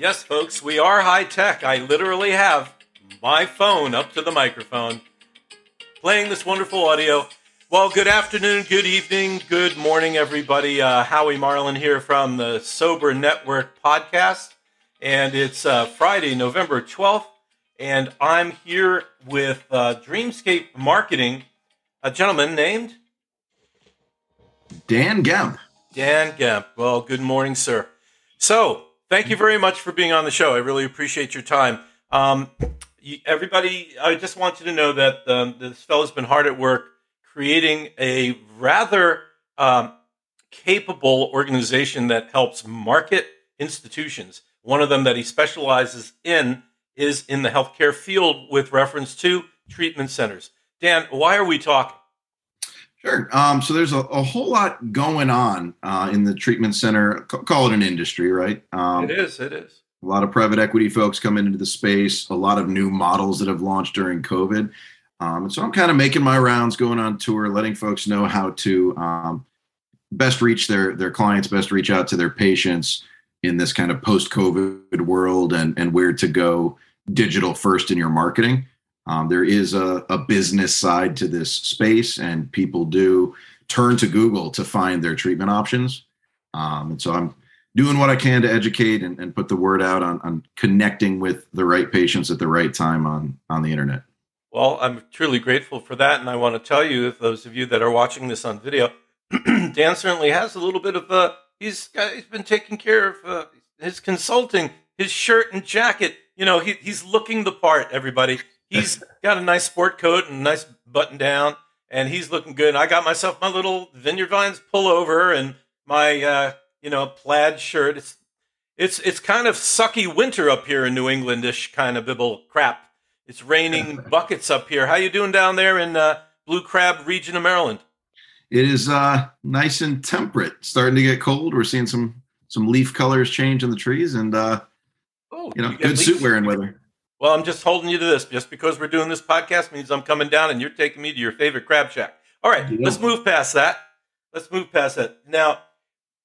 Yes, folks, we are high tech. I literally have my phone up to the microphone playing this wonderful audio. Well, good afternoon, good evening, good morning, everybody. Uh, Howie Marlin here from the Sober Network podcast. And it's uh, Friday, November 12th. And I'm here with uh, Dreamscape Marketing, a gentleman named Dan Gemp. Dan Gemp. Well, good morning, sir. So, thank you very much for being on the show. I really appreciate your time. Um, everybody, I just want you to know that um, this fellow's been hard at work creating a rather um, capable organization that helps market institutions. One of them that he specializes in is in the healthcare field with reference to treatment centers. Dan, why are we talking? Sure. Um, so there's a, a, whole lot going on uh, in the treatment center. Call it an industry, right? Um, it is. It is. A lot of private equity folks coming into the space. A lot of new models that have launched during COVID. Um, and so I'm kind of making my rounds, going on tour, letting folks know how to um, best reach their their clients, best reach out to their patients in this kind of post-COVID world, and and where to go digital first in your marketing. Um, there is a, a, business side to this space, and people do turn to Google to find their treatment options. Um, and so I'm doing what I can to educate and, and put the word out on, on, connecting with the right patients at the right time on on the internet. Well, I'm truly grateful for that, and I want to tell you, if those of you that are watching this on video, Dan certainly has a little bit of uh, he's he's been taking care of uh, his consulting, his shirt and jacket. You know, he, he's looking the part. Everybody, he's got a nice sport coat and a nice button down, and he's looking good. And I got myself my little Vineyard Vines pullover and my uh, you know plaid shirt. It's it's it's kind of sucky winter up here in New Englandish kind of bibble crap. It's raining buckets up here. How you doing down there in uh, Blue Crab region of Maryland? It is uh, nice and temperate. Starting to get cold. We're seeing some some leaf colors change in the trees, and uh, oh, you know, you good suit wearing weather. Well, I'm just holding you to this. Just because we're doing this podcast means I'm coming down and you're taking me to your favorite crab shack. All right, yeah. let's move past that. Let's move past that. Now,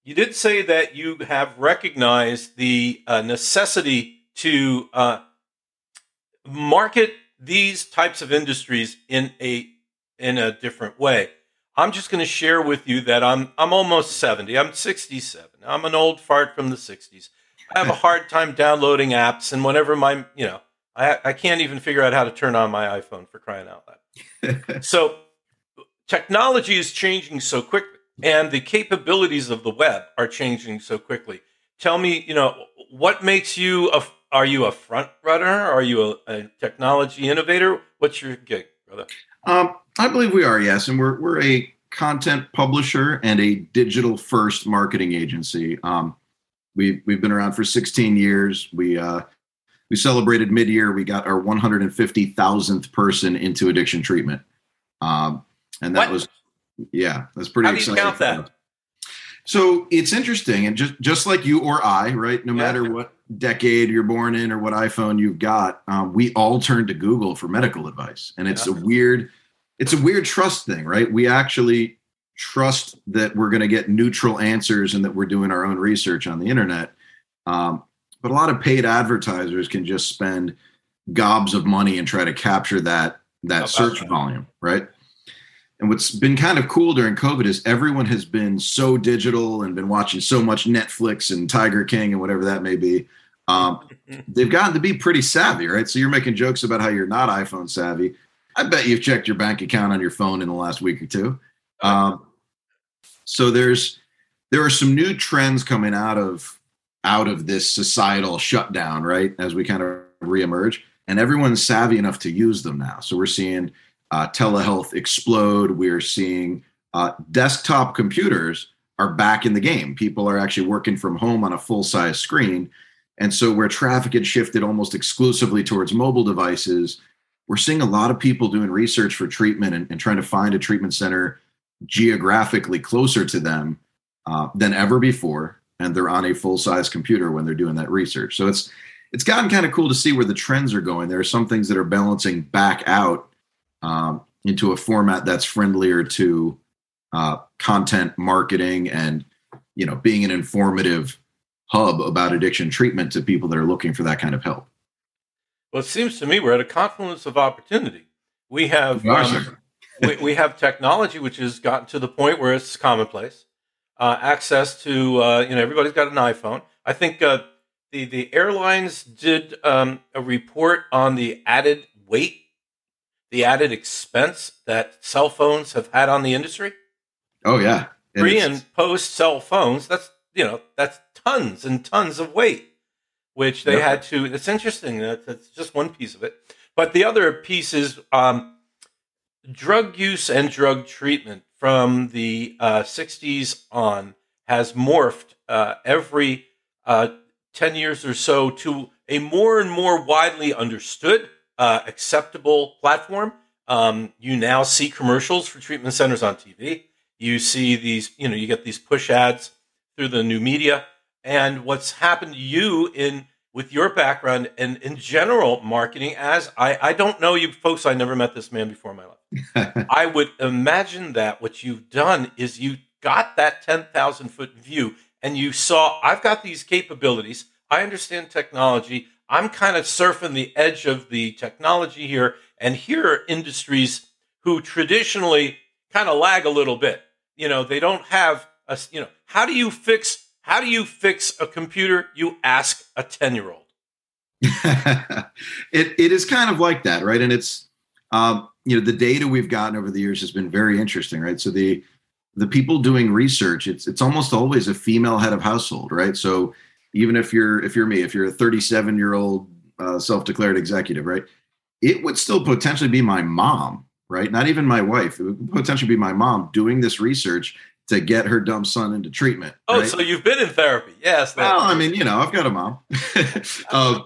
you did say that you have recognized the uh, necessity to uh, market these types of industries in a in a different way. I'm just going to share with you that I'm I'm almost 70. I'm 67. I'm an old fart from the 60s. I have a hard time downloading apps and whenever my, you know, I, I can't even figure out how to turn on my iPhone for crying out loud. so technology is changing so quickly and the capabilities of the web are changing so quickly. Tell me, you know, what makes you a are you a front runner? Are you a, a technology innovator? What's your gig, brother? Um, I believe we are, yes, and we're we're a content publisher and a digital first marketing agency. Um, we we've been around for 16 years. We uh, we celebrated mid-year. We got our 150,000th person into addiction treatment, um, and that what? was yeah, that's pretty. How do you count that? So it's interesting, and just just like you or I, right? No yeah. matter what decade you're born in or what iPhone you've got, um, we all turn to Google for medical advice, and it's yeah. a weird, it's a weird trust thing, right? We actually trust that we're going to get neutral answers and that we're doing our own research on the internet. Um, but a lot of paid advertisers can just spend gobs of money and try to capture that that search that? volume, right? And what's been kind of cool during COVID is everyone has been so digital and been watching so much Netflix and Tiger King and whatever that may be. Um, they've gotten to be pretty savvy, right? So you're making jokes about how you're not iPhone savvy. I bet you've checked your bank account on your phone in the last week or two. Um, so there's there are some new trends coming out of out of this societal shutdown, right? As we kind of reemerge, and everyone's savvy enough to use them now. So we're seeing uh, telehealth explode. We're seeing uh, desktop computers are back in the game. People are actually working from home on a full size screen. And so, where traffic had shifted almost exclusively towards mobile devices, we're seeing a lot of people doing research for treatment and, and trying to find a treatment center geographically closer to them uh, than ever before and they're on a full size computer when they're doing that research. So it's it's gotten kind of cool to see where the trends are going. There are some things that are balancing back out um, into a format that's friendlier to uh, content marketing and you know being an informative hub about addiction treatment to people that are looking for that kind of help. Well, it seems to me we're at a confluence of opportunity. We have um, we, we, have technology which has gotten to the point where it's commonplace. Uh, access to uh, you know everybody's got an iPhone. I think uh, the the airlines did um, a report on the added weight, the added expense that cell phones have had on the industry. Oh yeah, pre and post cell phones. That's you know that's tons and tons of weight, which they yep. had to. It's interesting. That, that's just one piece of it. But the other piece is um, drug use and drug treatment from the uh, 60s on has morphed uh, every uh, 10 years or so to a more and more widely understood, uh, acceptable platform. Um, you now see commercials for treatment centers on TV. You see these, you know, you get these push ads through the new media. And what's happened to you in with your background and in general marketing as I, I don't know you folks i never met this man before in my life. I would imagine that what you've done is you got that 10000 foot view and you saw i've got these capabilities. I understand technology. I'm kind of surfing the edge of the technology here. And here are industries who traditionally kind of lag a little bit. You know they don't have a you know how do you fix how do you fix a computer? You ask a 10 year old. it, it is kind of like that, right? And it's, um, you know, the data we've gotten over the years has been very interesting, right? So the, the people doing research, it's, it's almost always a female head of household, right? So even if you're, if you're me, if you're a 37 year old uh, self-declared executive, right? It would still potentially be my mom, right? Not even my wife. It would potentially be my mom doing this research to get her dumb son into treatment. Oh, right? so you've been in therapy? Yes. Well, I mean, you know, I've got a mom. uh,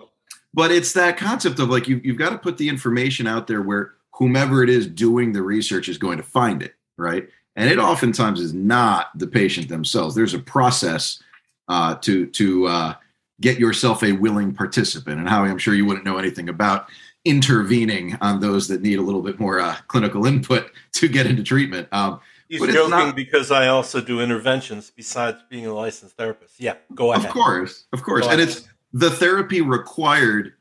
but it's that concept of like you, you've got to put the information out there where whomever it is doing the research is going to find it, right? And it oftentimes is not the patient themselves. There's a process uh, to to uh, get yourself a willing participant. And Howie, I'm sure you wouldn't know anything about intervening on those that need a little bit more uh, clinical input to get into treatment. Um, He's but joking not, because I also do interventions besides being a licensed therapist. Yeah, go ahead. Of course, of course, go and ahead. it's the therapy required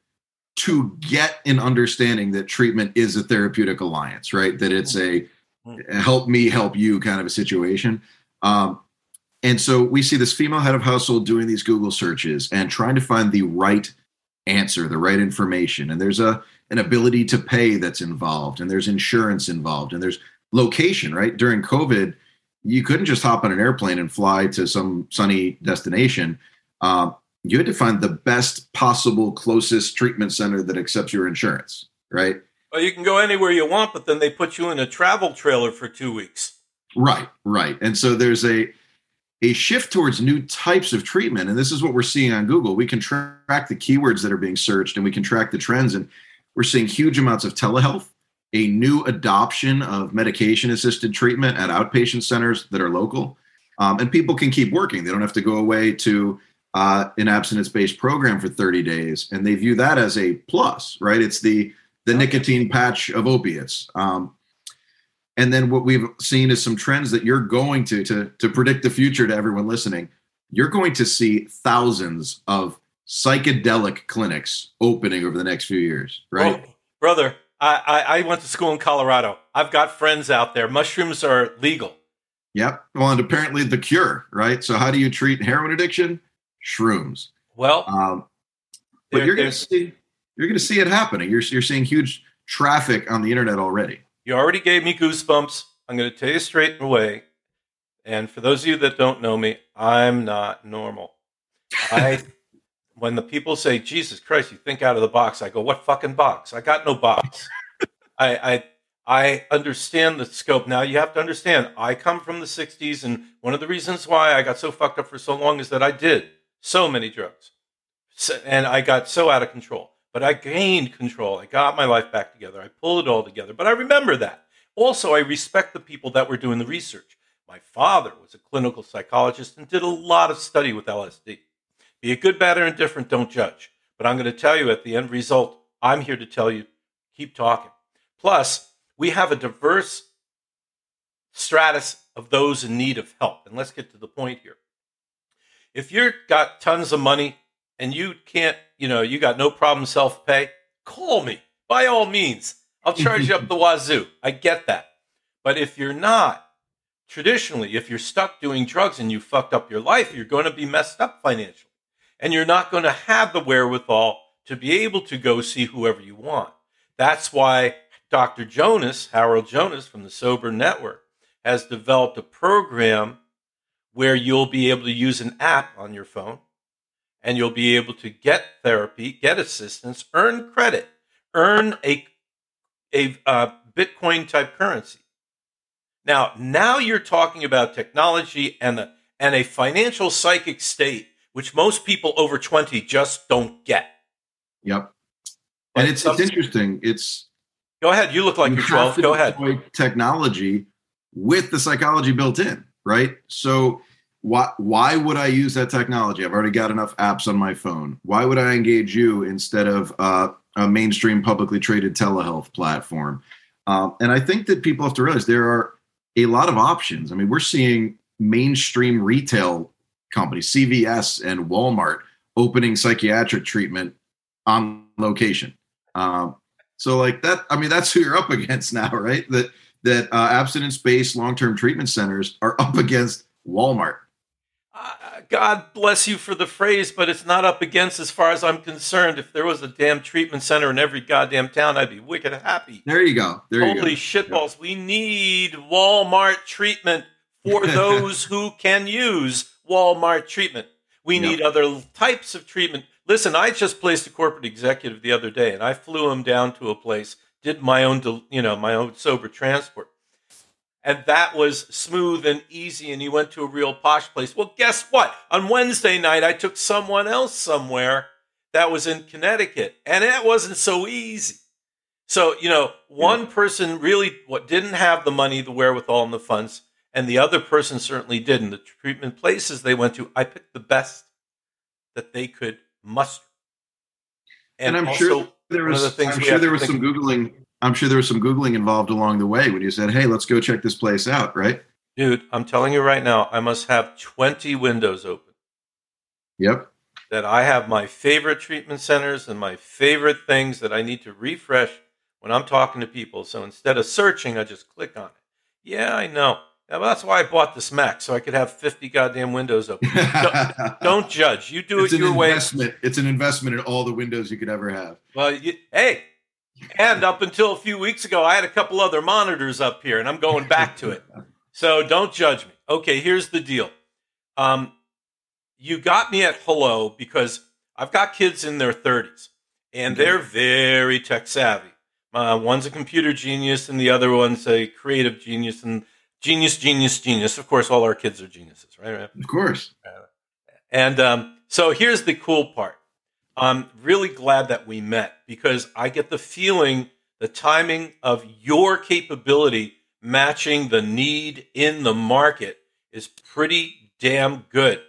to get an understanding that treatment is a therapeutic alliance, right? That it's a mm-hmm. help me help you kind of a situation. Um, and so we see this female head of household doing these Google searches and trying to find the right answer, the right information. And there's a an ability to pay that's involved, and there's insurance involved, and there's location, right? During COVID, you couldn't just hop on an airplane and fly to some sunny destination. Uh, you had to find the best possible, closest treatment center that accepts your insurance, right? Well, you can go anywhere you want, but then they put you in a travel trailer for two weeks. Right, right. And so there's a a shift towards new types of treatment, and this is what we're seeing on Google. We can track the keywords that are being searched, and we can track the trends, and we're seeing huge amounts of telehealth a new adoption of medication assisted treatment at outpatient centers that are local. Um, and people can keep working. They don't have to go away to uh, an abstinence based program for 30 days. And they view that as a plus, right? It's the, the nicotine patch of opiates. Um, and then what we've seen is some trends that you're going to, to, to predict the future to everyone listening. You're going to see thousands of psychedelic clinics opening over the next few years, right? Oh, brother, I, I, went to school in Colorado. I've got friends out there. Mushrooms are legal. Yep. Well, and apparently the cure, right? So how do you treat heroin addiction? Shrooms. Well, um, but there, you're going to see you're going to see it happening. You're you're seeing huge traffic on the internet already. You already gave me goosebumps. I'm going to tell you straight away. And for those of you that don't know me, I'm not normal. I when the people say, Jesus Christ, you think out of the box, I go, what fucking box? I got no box. I, I, I understand the scope. Now you have to understand, I come from the 60s, and one of the reasons why I got so fucked up for so long is that I did so many drugs. So, and I got so out of control. But I gained control. I got my life back together. I pulled it all together. But I remember that. Also, I respect the people that were doing the research. My father was a clinical psychologist and did a lot of study with LSD. Be it good, bad, or indifferent, don't judge. But I'm going to tell you at the end result, I'm here to tell you keep talking. Plus, we have a diverse stratus of those in need of help. And let's get to the point here. if you've got tons of money and you can't, you know, you got no problem self pay, call me by all means. I'll charge you up the wazoo. I get that. But if you're not, traditionally, if you're stuck doing drugs and you fucked up your life, you're going to be messed up financially. And you're not going to have the wherewithal to be able to go see whoever you want. That's why Dr. Jonas, Harold Jonas from the Sober Network, has developed a program where you'll be able to use an app on your phone and you'll be able to get therapy, get assistance, earn credit, earn a, a uh, Bitcoin type currency. Now, now you're talking about technology and, the, and a financial psychic state, which most people over 20 just don't get. Yep. And it's, it's interesting. It's go ahead. You look like you are 12. Go ahead. Technology with the psychology built in, right? So why why would I use that technology? I've already got enough apps on my phone. Why would I engage you instead of uh, a mainstream publicly traded telehealth platform? Um, and I think that people have to realize there are a lot of options. I mean, we're seeing mainstream retail companies, CVS and Walmart, opening psychiatric treatment on location. Um, so, like that, I mean, that's who you're up against now, right? That that uh, abstinence-based long-term treatment centers are up against Walmart God bless you for the phrase, but it's not up against as far as I'm concerned. If there was a damn treatment center in every goddamn town, I'd be wicked happy. There you go. There you go. Holy go. shitballs. Yeah. We need Walmart treatment for those who can use Walmart treatment. We need other types of treatment. Listen, I just placed a corporate executive the other day and I flew him down to a place, did my own, you know, my own sober transport and that was smooth and easy and he went to a real posh place well guess what on wednesday night i took someone else somewhere that was in connecticut and it wasn't so easy so you know one yeah. person really what didn't have the money the wherewithal and the funds and the other person certainly didn't the treatment places they went to i picked the best that they could muster and, and i'm sure there was i'm sure there was some googling I'm sure there was some Googling involved along the way when you said, hey, let's go check this place out, right? Dude, I'm telling you right now, I must have 20 windows open. Yep. That I have my favorite treatment centers and my favorite things that I need to refresh when I'm talking to people. So instead of searching, I just click on it. Yeah, I know. Yeah, well, that's why I bought this Mac so I could have 50 goddamn windows open. don't, don't, judge. You do it's it your investment. way. It's an investment in all the windows you could ever have. Well, you, hey, and up until a few weeks ago, I had a couple other monitors up here, and I'm going back to it. So don't judge me. Okay, here's the deal. Um, you got me at hello because I've got kids in their 30s, and they're very tech savvy. Uh, one's a computer genius, and the other one's a creative genius, and genius, genius, genius. Of course, all our kids are geniuses, right? Of course. And um, so here's the cool part I'm really glad that we met because I get the feeling the timing of your capability matching the need in the market is pretty damn good.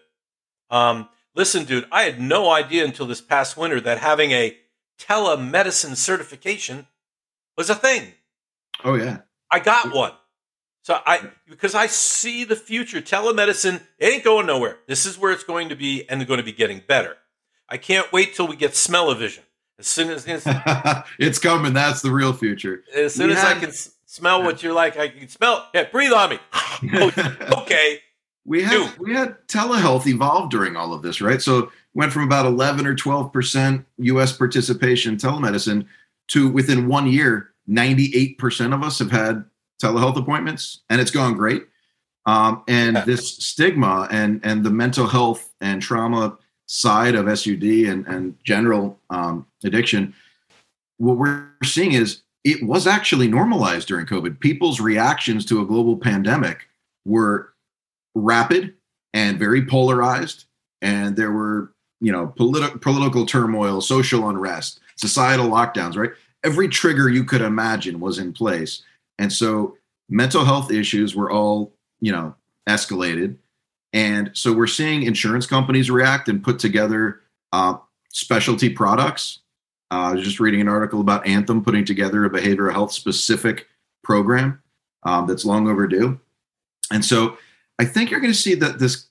Um, listen, dude, I had no idea until this past winter that having a telemedicine certification was a thing. Oh yeah, I got one. So I because I see the future. Telemedicine it ain't going nowhere. This is where it's going to be, and they're going to be getting better. I can't wait till we get smell-o-vision. As soon as, as it's coming, that's the real future. As soon as I can smell what you're like, I can smell. Yeah, breathe on me. Oh, okay. We had we had telehealth evolve during all of this, right? So went from about 11 or 12 percent U.S. participation in telemedicine to within one year, 98 percent of us have had telehealth appointments, and it's gone great. Um, and this stigma and and the mental health and trauma side of SUD and, and general um, addiction, what we're seeing is it was actually normalized during COVID. People's reactions to a global pandemic were rapid and very polarized, and there were you know politi- political turmoil, social unrest, societal lockdowns. Right, every trigger you could imagine was in place, and so mental health issues were all you know escalated and so we're seeing insurance companies react and put together uh, specialty products. Uh, I was just reading an article about Anthem putting together a behavioral health specific program um, that's long overdue. And so I think you're going to see that this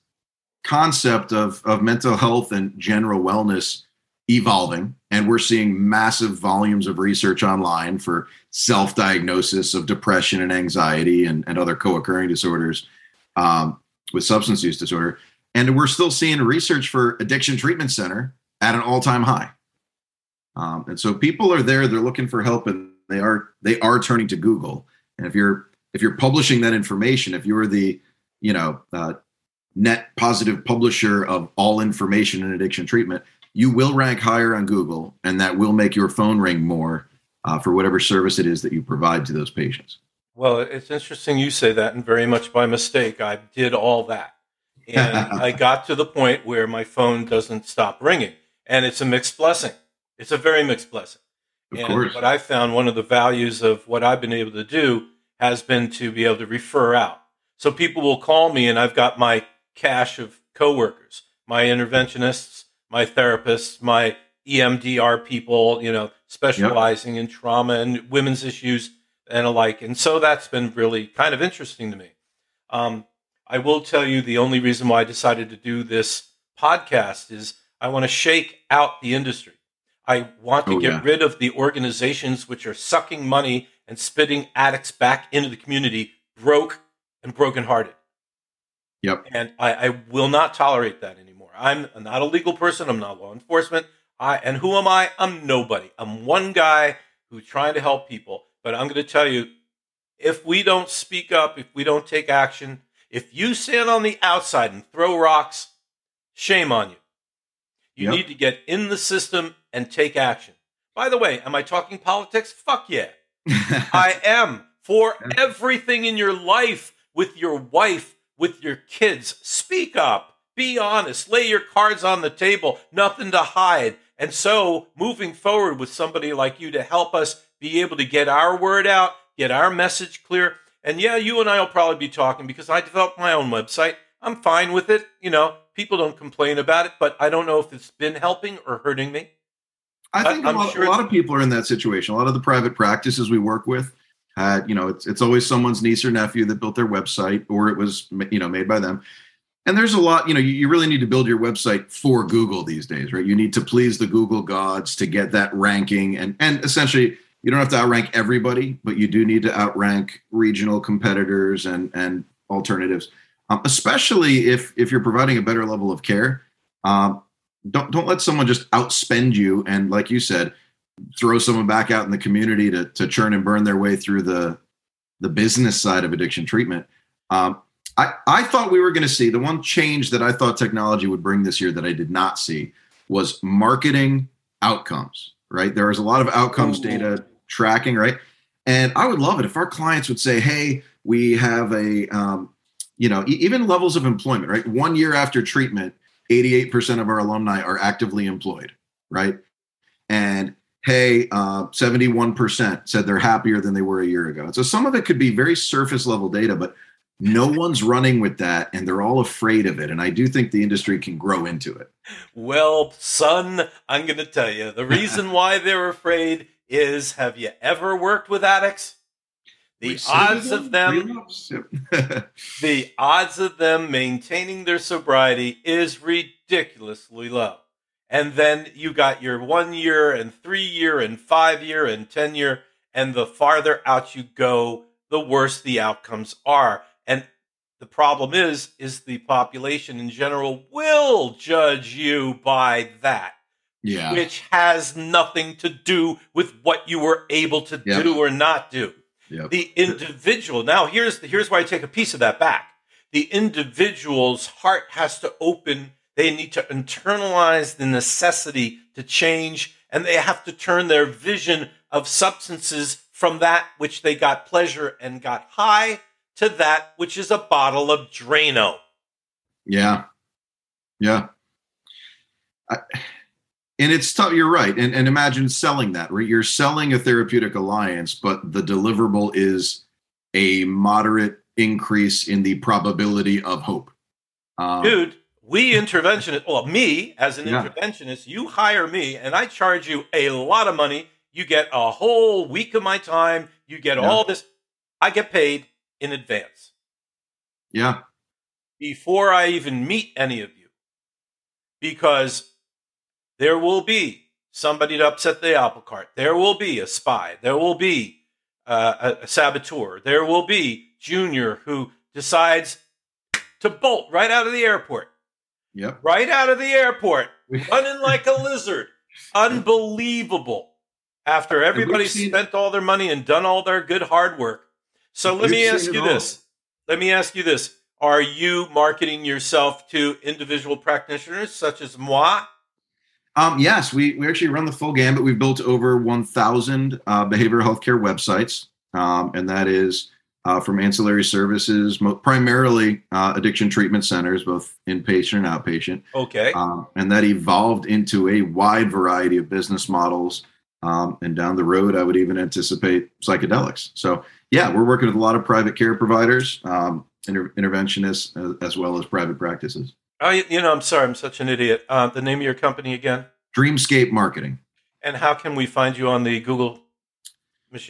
concept of of mental health and general wellness evolving and we're seeing massive volumes of research online for self-diagnosis of depression and anxiety and, and other co-occurring disorders um, with substance use disorder. And we're still seeing research for addiction treatment center at an all-time high. Um, and so people are there they're looking for help and they are they are turning to google. And if you're if you're publishing that information if you're the you know uh, net positive publisher of all information in addiction treatment you will rank higher on Google, and that will make your phone ring more uh, for whatever service it is that you provide to those patients. Well, it's interesting you say that, and very much by mistake, I did all that. And I got to the point where my phone doesn't stop ringing, and it's a mixed blessing. It's a very mixed blessing. Of and course. what I found one of the values of what I've been able to do has been to be able to refer out. So people will call me, and I've got my cache of coworkers, my interventionists, my therapists, my EMDR people, you know, specializing yep. in trauma and women's issues and alike. And so that's been really kind of interesting to me. Um, I will tell you the only reason why I decided to do this podcast is I want to shake out the industry. I want to oh, get yeah. rid of the organizations which are sucking money and spitting addicts back into the community broke and brokenhearted. Yep. And I, I will not tolerate that anymore. I'm not a legal person. I'm not law enforcement. I and who am I? I'm nobody. I'm one guy who's trying to help people. But I'm going to tell you, if we don't speak up, if we don't take action, if you stand on the outside and throw rocks, shame on you. You yep. need to get in the system and take action. By the way, am I talking politics? Fuck yeah. I am. For everything in your life, with your wife, with your kids, speak up. Be honest. Lay your cards on the table. Nothing to hide. And so, moving forward with somebody like you to help us be able to get our word out, get our message clear. And yeah, you and I will probably be talking because I developed my own website. I'm fine with it. You know, people don't complain about it, but I don't know if it's been helping or hurting me. I think a lot, sure a lot, of people are in that situation. A lot of the private practices we work with had, you know, it's it's always someone's niece or nephew that built their website, or it was, you know, made by them. And there's a lot you know you, really need to build your website for google these days right? You need to please the google gods to get that ranking. And and essentially you don't have to outrank everybody but you do need to outrank regional competitors and and alternatives um, especially if if you're providing a better level of care. Um, don't don't let someone just outspend you and like you said throw someone back out in the community to to churn and burn their way through the the business side of addiction treatment um, I, I thought we were going to see the one change that I thought technology would bring this year that I did not see was marketing outcomes, right? There is a lot of outcomes data tracking, right? And I would love it if our clients would say, hey, we have a, um, you know, even levels of employment, right? One year after treatment, 88% of our alumni are actively employed, right? And hey, uh, 71% said they're happier than they were a year ago. And so some of it could be very surface level data, but no one's running with that and they're all afraid of it and i do think the industry can grow into it. Well son i'm going to tell you the reason why they're afraid is have you ever worked with addicts? The odds of them. the odds of them maintaining their sobriety is ridiculously low and then you got your one year and three year and five year and ten year and the farther out you go the worse the outcomes are and the problem is, is the population in general will judge you by that. Yeah. Which has nothing to do with what you were able to yep. do or not do. Yep. The individual. Now here's the, here's why I take a piece of that back. The individual's heart has to open. They need to internalize the necessity to change, and they have to turn their vision of substances from that which they got pleasure and got high to that which is a bottle of Drano. Yeah. Yeah. I, and it's tough. You're right. And, and imagine selling that, right? You're selling a therapeutic alliance, but the deliverable is a moderate increase in the probability of hope. Um, Dude, we interventionists, well, me as an yeah. interventionist, you hire me and I charge you a lot of money. You get a whole week of my time. You get yeah. all this. I get paid in advance. Yeah. before I even meet any of you, because there will be somebody to upset the apple cart. There will be a spy. There will be uh, a, a saboteur. There will be Junior who decides to bolt right out of the airport. Yep. Right out of the airport, running like a lizard. Unbelievable. After everybody spent all their money and done all their good hard work. So let me ask you this. Let me ask you this. Are you marketing yourself to individual practitioners such as moi? Um, yes, we, we actually run the full gambit. We've built over 1,000 uh, behavioral healthcare websites, um, and that is uh, from ancillary services, mo- primarily uh, addiction treatment centers, both inpatient and outpatient. Okay. Um, and that evolved into a wide variety of business models. Um, and down the road, I would even anticipate psychedelics. So, yeah, we're working with a lot of private care providers, um, inter- interventionists, as, as, well as private practices. Oh, you know, I'm sorry, I'm such an idiot. Uh, the name of your company again? Dreamscape Marketing. And how can we find you on the Google?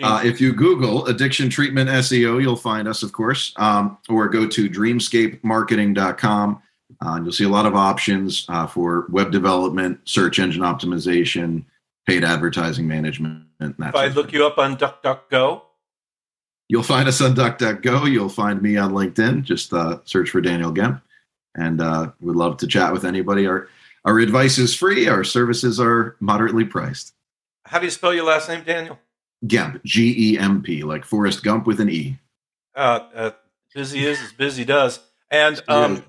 Uh, if you Google addiction treatment SEO, you'll find us, of course, um, or go to dreamscapemarketing.com. Uh, and you'll see a lot of options uh, for web development, search engine optimization, paid advertising management. if I look you up on DuckDuckGo, you'll find us on DuckDuckGo. You'll find me on LinkedIn. Just uh, search for Daniel Gemp, and uh, we'd love to chat with anybody. Our our advice is free. Our services are moderately priced. How do you spell your last name, Daniel? Gemp, G E M P, like Forrest Gump with an E. Uh, uh, busy is as busy does. And um,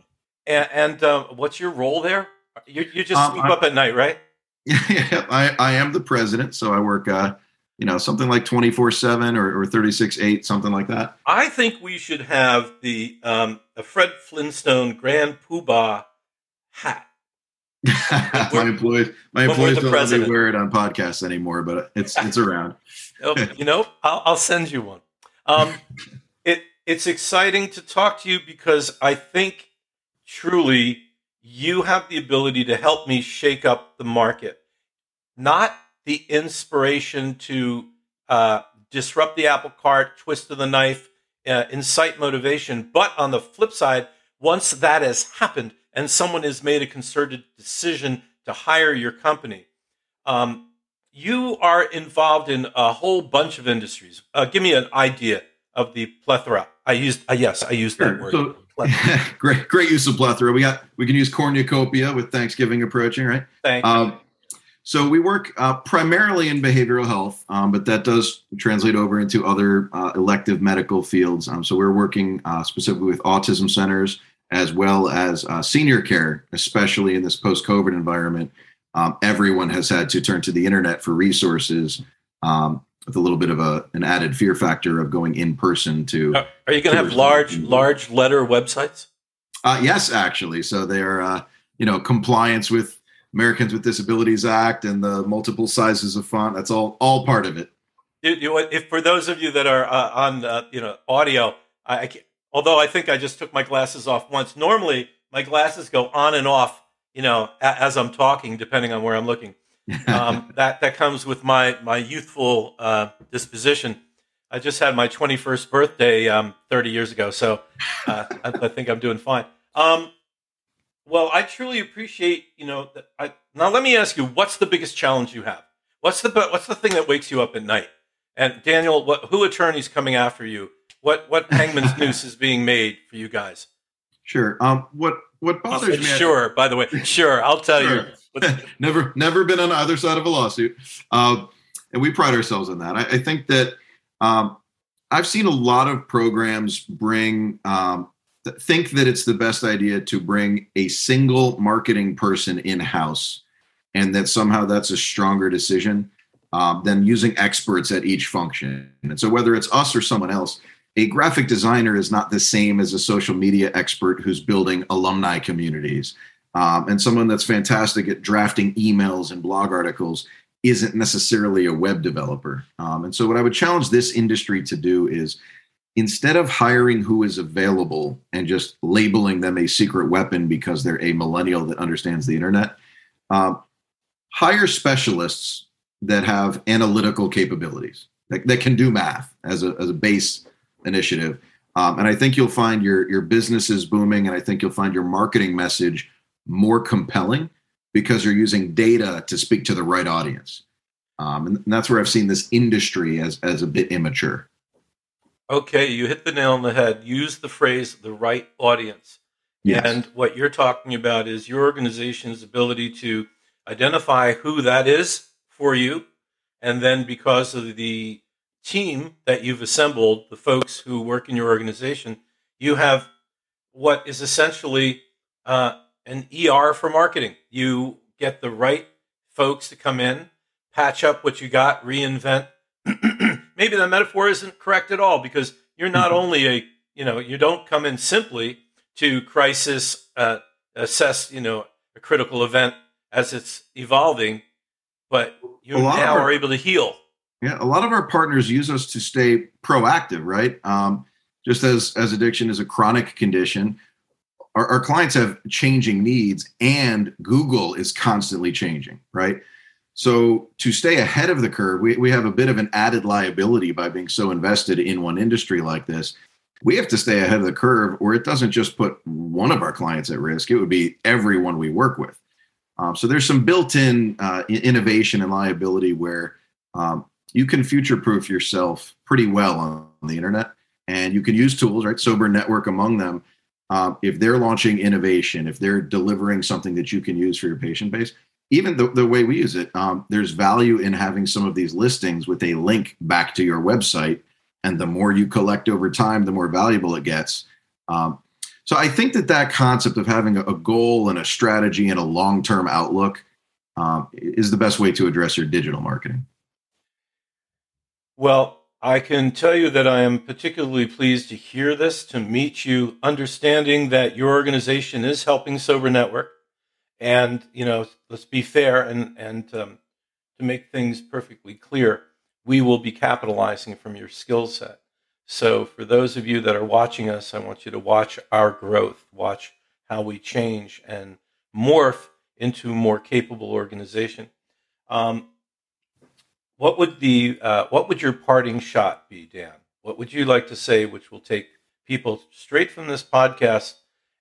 and, and uh, what's your role there? You you just um, sleep up at night, right? Yeah, I, I am the president, so I work, uh, you know, something like twenty four seven or thirty six eight, something like that. I think we should have the um, a Fred Flintstone Grand Poobah hat. my employees, my employees don't let me wear it on podcasts anymore, but it's it's around. Oh, you know, I'll, I'll, send you one. Um, it it's exciting to talk to you because I think truly you have the ability to help me shake up the market, not the inspiration to uh, disrupt the apple cart, twist of the knife, uh, incite motivation, but on the flip side, once that has happened and someone has made a concerted decision to hire your company, um, you are involved in a whole bunch of industries. Uh, give me an idea of the plethora. I used uh, yes, I used that word. So, great, great use of plethora. We got we can use cornucopia with Thanksgiving approaching, right? Thank you. Um, so we work uh, primarily in behavioral health, um, but that does translate over into other uh, elective medical fields. Um, so we're working uh, specifically with autism centers as well as uh, senior care, especially in this post-COVID environment. Um, everyone has had to turn to the internet for resources um, with a little bit of a, an added fear factor of going in person to. Uh, are you going to have large, large letter websites? Uh, yes, actually. So they're, uh, you know, compliance with Americans with Disabilities Act and the multiple sizes of font. That's all, all part of it. You, you, if for those of you that are uh, on, uh, you know, audio, I, I although I think I just took my glasses off once. Normally, my glasses go on and off, you know, a- as I'm talking, depending on where I'm looking. Um, that that comes with my my youthful uh, disposition. I just had my 21st birthday um, 30 years ago, so uh, I, I, think I'm doing fine. Um, well, I truly appreciate, you know, I, now let me ask you, what's the biggest challenge you have? What's the what's the thing that wakes you up at night? And Daniel, what, who attorney's coming after you? What what hangman's noose is being made for you guys? Sure. Um. What what bothers me? Sure. By the way, sure. I'll tell sure. you. never never been on either side of a lawsuit, uh, and we pride ourselves on that. I, I think that um, I've seen a lot of programs bring um, think that it's the best idea to bring a single marketing person in house, and that somehow that's a stronger decision um, than using experts at each function. And so, whether it's us or someone else, a graphic designer is not the same as a social media expert who's building alumni communities. Um, and someone that's fantastic at drafting emails and blog articles isn't necessarily a web developer. Um, and so, what I would challenge this industry to do is instead of hiring who is available and just labeling them a secret weapon because they're a millennial that understands the internet, um, hire specialists that have analytical capabilities that, that can do math as a, as a base initiative Um, and I think you'll find your your business is booming, and I think you'll find your marketing message more compelling because you're using data to speak to the right audience. Um, and that's where I've seen this industry as as a bit immature. Okay, you hit the nail on the head. Use the phrase "the right audience," yes. and what you're talking about is your organization's ability to identify who that is for you, and then because of the team that you've assembled, the folks who work in your organization, you have what is essentially uh, an ER for marketing. You get the right folks to come in patch up what you got, reinvent. Maybe the metaphor isn't correct at all because you're not mm-hmm. only a, you know, you don't come in simply to crisis uh, assess, you know, a critical event as it's evolving, but you now our, are able to heal. Yeah, a lot of our partners use us to stay proactive, right? Um, just as as addiction is a chronic condition, our, our clients have changing needs, and Google is constantly changing, right? So to stay ahead of the curve, we, we have a bit of an added liability by being so invested in one industry like this. We have to stay ahead of the curve, or it doesn't just put one of our clients at risk, it would be everyone we work with. Um, so there's some built-in uh, innovation and liability where um, you can future-proof yourself pretty well on, the internet, and you can use tools, right? Sober Network among them. Um, if they're launching innovation, if they're delivering something that you can use for your patient base, even the, the way we use it, um, there's value in having some of these listings with a link back to your website. And the more you collect over time, the more valuable it gets. Um, so I think that that concept of having a, goal and a strategy and a long term outlook um, is the best way to address your digital marketing. Well, I can tell you that I am particularly pleased to hear this, to meet you, understanding that your organization is helping Sober Network and you know, let's be fair and and um, to make things perfectly clear, we will be capitalizing from your skill set. So for those of you that are watching us, I want you to watch our growth, watch how we change and morph into a more capable organization. Um, what would the uh, what would your parting shot be, Dan? What would you like to say, which will take people straight from this podcast,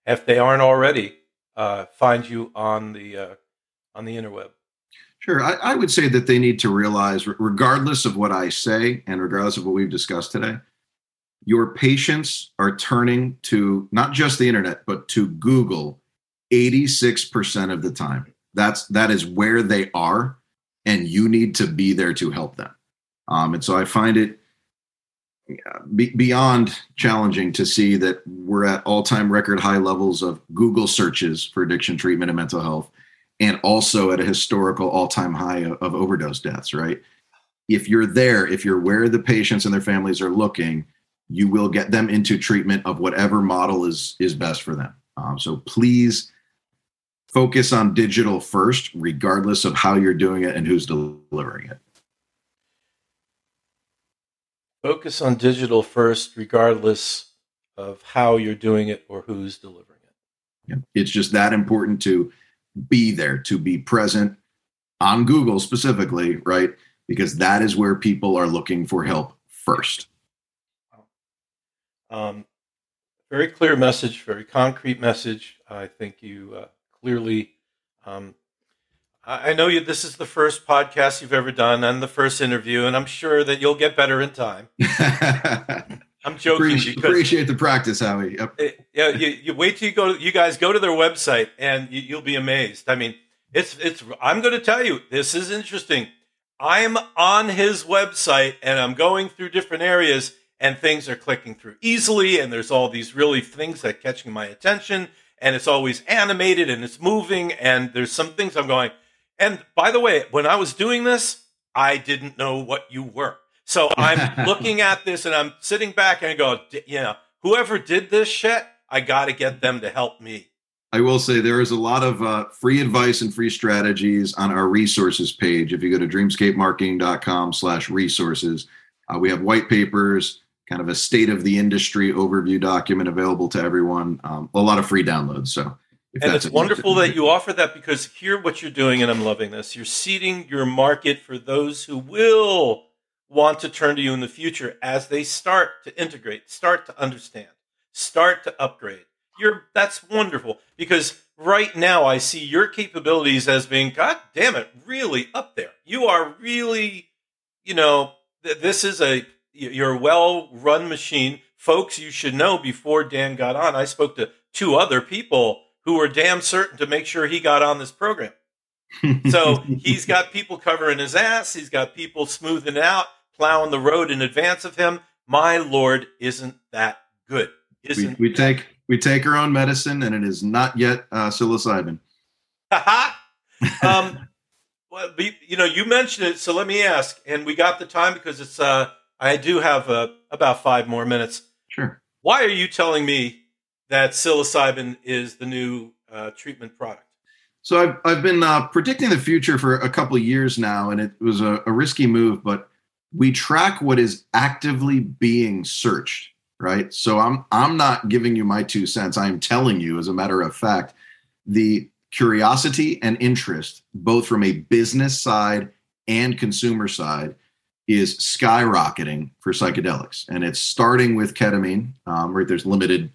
if they aren't already, uh, find you on the uh, on the interweb? Sure, I, I, would say that they need to realize, regardless of what I say and regardless of what we've discussed today, your patients are turning to not just the internet but to Google 86% of the time. That's that is where they are, and you need to be there to help them. Um, and so I find it be, beyond challenging to see that we're at all-time record high levels of Google searches for addiction treatment and mental health, and also at a historical all-time high of, of overdose deaths. Right? If you're there, if you're where the patients and their families are looking, you will get them into treatment of whatever model is is best for them. Um, so please focus on digital first, regardless of how you're doing it and who's delivering it. Focus on digital first, regardless of how you're doing it or who's delivering it. Yeah. It's just that important to be there, to be present on Google specifically, right? Because that is where people are looking for help first. Um, very clear message, very concrete message. I think you uh, clearly um, I know you. This is the first podcast you've ever done and the first interview, and I'm sure that you'll get better in time. I'm joking. Appreciate, appreciate the practice, Howie. Yep. It, yeah, you, you, wait till you go. To, you guys go to their website, and you, you'll be amazed. I mean, it's it's. I'm going to tell you, this is interesting. I'm on his website, and I'm going through different areas, and things are clicking through easily, and there's all these really things that catching my attention, and it's always animated and it's moving, and there's some things I'm going and by the way, when I was doing this, I didn't know what you were. So I'm looking at this and I'm sitting back and I go, you know, whoever did this shit, I got to get them to help me. I will say there is a lot of uh, free advice and free strategies on our resources page. If you go to dreamscapemarketing.com slash resources, uh, we have white papers, kind of a state of the industry overview document available to everyone, um, a lot of free downloads. So and it's wonderful that you offer that because here what you're doing, and I'm loving this. You're seeding your market for those who will want to turn to you in the future as they start to integrate, start to understand, start to upgrade. You're that's wonderful because right now I see your capabilities as being god damn it really up there. You are really you know th- this is a you're a well run machine. Folks, you should know before Dan got on, I spoke to two other people who were damn certain to make sure he got on this program. so he's got people covering his ass. He's got people smoothing out, plowing the road in advance of him. My lord, isn't that good? Isn't we, we take we take our own medicine, and it is not yet uh, psilocybin. um, well, you know, you mentioned it, so let me ask, and we got the time because it's. Uh, I do have uh, about five more minutes. Sure. Why are you telling me that psilocybin is the new uh, treatment product? So I've I've been uh, predicting the future for a couple of years now, and it was a, a risky move, but we track what is actively being searched, right? So I'm I'm not giving you my two cents. I'm telling you, as a matter of fact, the curiosity and interest, both from a business side and consumer side, is skyrocketing for psychedelics, and it's starting with ketamine. Um, right, there's limited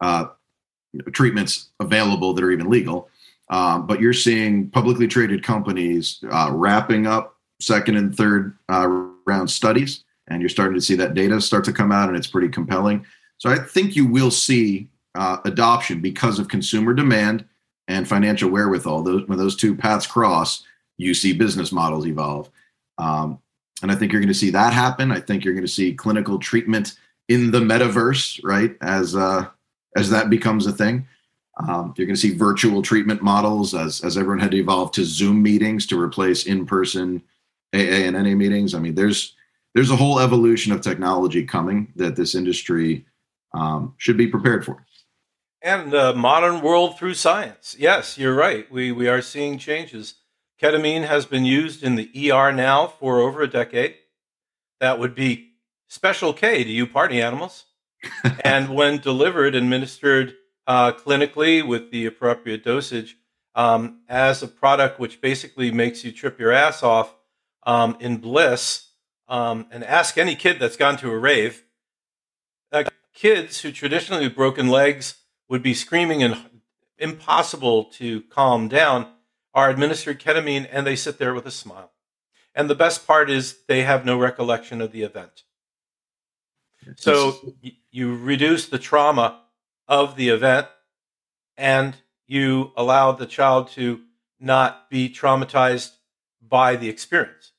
uh, treatments available that are even legal um, but you're seeing publicly traded companies uh, wrapping up second and third uh, round studies, and you're starting to see that data start to come out, and it's pretty compelling. So I think you will see uh, adoption because of consumer demand and financial wherewithal. Those, when those two paths cross, you see business models evolve. Um, and I think you're going to see that happen. I think you're going to see clinical treatment in the metaverse, right? As uh, as that becomes a thing. Um, you're going to see virtual treatment models as, as everyone had to evolve to Zoom meetings to replace in-person AA and NA meetings. I mean, there's there's a whole evolution of technology coming that this industry um, should be prepared for. And the modern world through science. Yes, you're right. We we are seeing changes. Ketamine has been used in the ER now for over a decade. That would be special K to you party animals. and when delivered, administered uh, clinically with the appropriate dosage um, as a product which basically makes you trip your ass off um, in bliss. Um, and ask any kid that's gone to a rave. Uh, kids who traditionally with broken legs would be screaming and impossible to calm down are administered ketamine and they sit there with a smile. And the best part is they have no recollection of the event. So you reduce the trauma of the event and you allow the child to not be traumatized by the experience.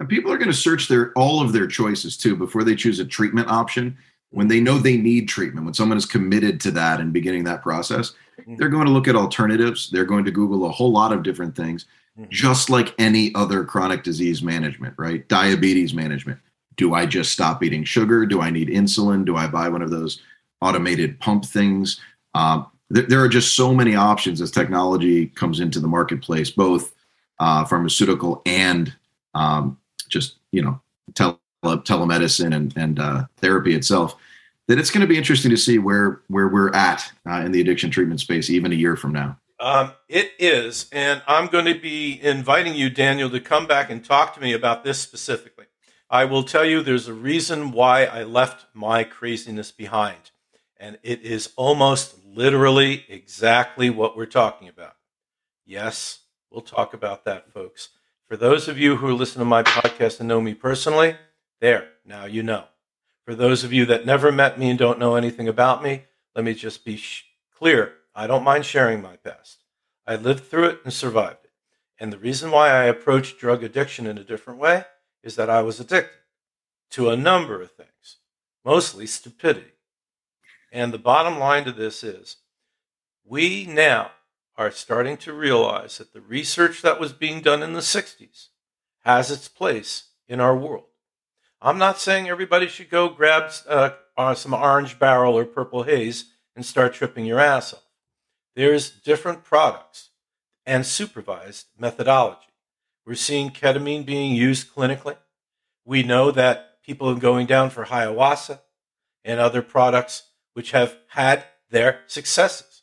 And people are going to search their all of their choices too before they choose a treatment option. When they know they need treatment, when someone is committed to that and beginning that process, mm-hmm. they're going to look at alternatives. They're going to Google a whole lot of different things, mm-hmm. just like any other chronic disease management, right? Diabetes management. Do I just stop eating sugar? Do I need insulin? Do I buy one of those automated pump things. Um, there, there, are just so many options as technology comes into the marketplace, both uh, pharmaceutical and um, just you know tele- telemedicine and, and uh, therapy itself. That it's going to be interesting to see where where we're at uh, in the addiction treatment space, even a year from now. Um, it is, and I'm going to be inviting you, Daniel, to come back and talk to me about this specifically. I will tell you there's a reason why I left my craziness behind. And it is almost literally exactly what we're talking about. Yes, we'll talk about that, folks. For those of you who listen to my podcast and know me personally, there, now you know. For those of you that never met me and don't know anything about me, let me just be sh- clear. I don't mind sharing my past. I lived through it and survived it. And the reason why I approached drug addiction in a different way is that I was addicted to a number of things, mostly stupidity. And the bottom line to this is we now are starting to realize that the research that was being done in the 60s has its place in our world. I'm not saying everybody should go grab uh, uh, some orange barrel or purple haze and start tripping your ass off. There's different products and supervised methodology. We're seeing ketamine being used clinically. We know that people are going down for ayahuasca and other products which have had their successes.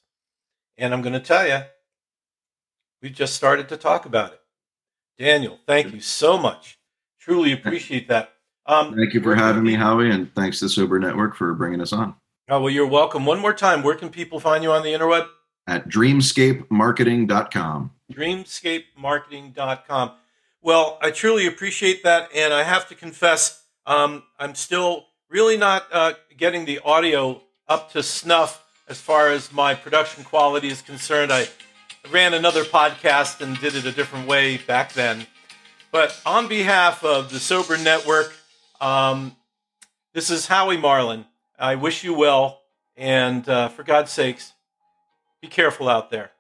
And I'm going to tell you, we've just started to talk about it. Daniel, thank you so much. Truly appreciate that. Um, Thank you for having me, Howie, and thanks to Sober Network for bringing us on. Oh, well, you're welcome. One more time, where can people find you on the interweb? At dreamscapemarketing.com. Dreamscapemarketing.com. Well, I truly appreciate that. And I have to confess, um, I'm still really not uh, getting the audio up to snuff as far as my production quality is concerned. I ran another podcast and did it a different way back then. But on behalf of the Sober Network, um, this is Howie Marlin. I wish you well, and uh, for God's sakes, be careful out there.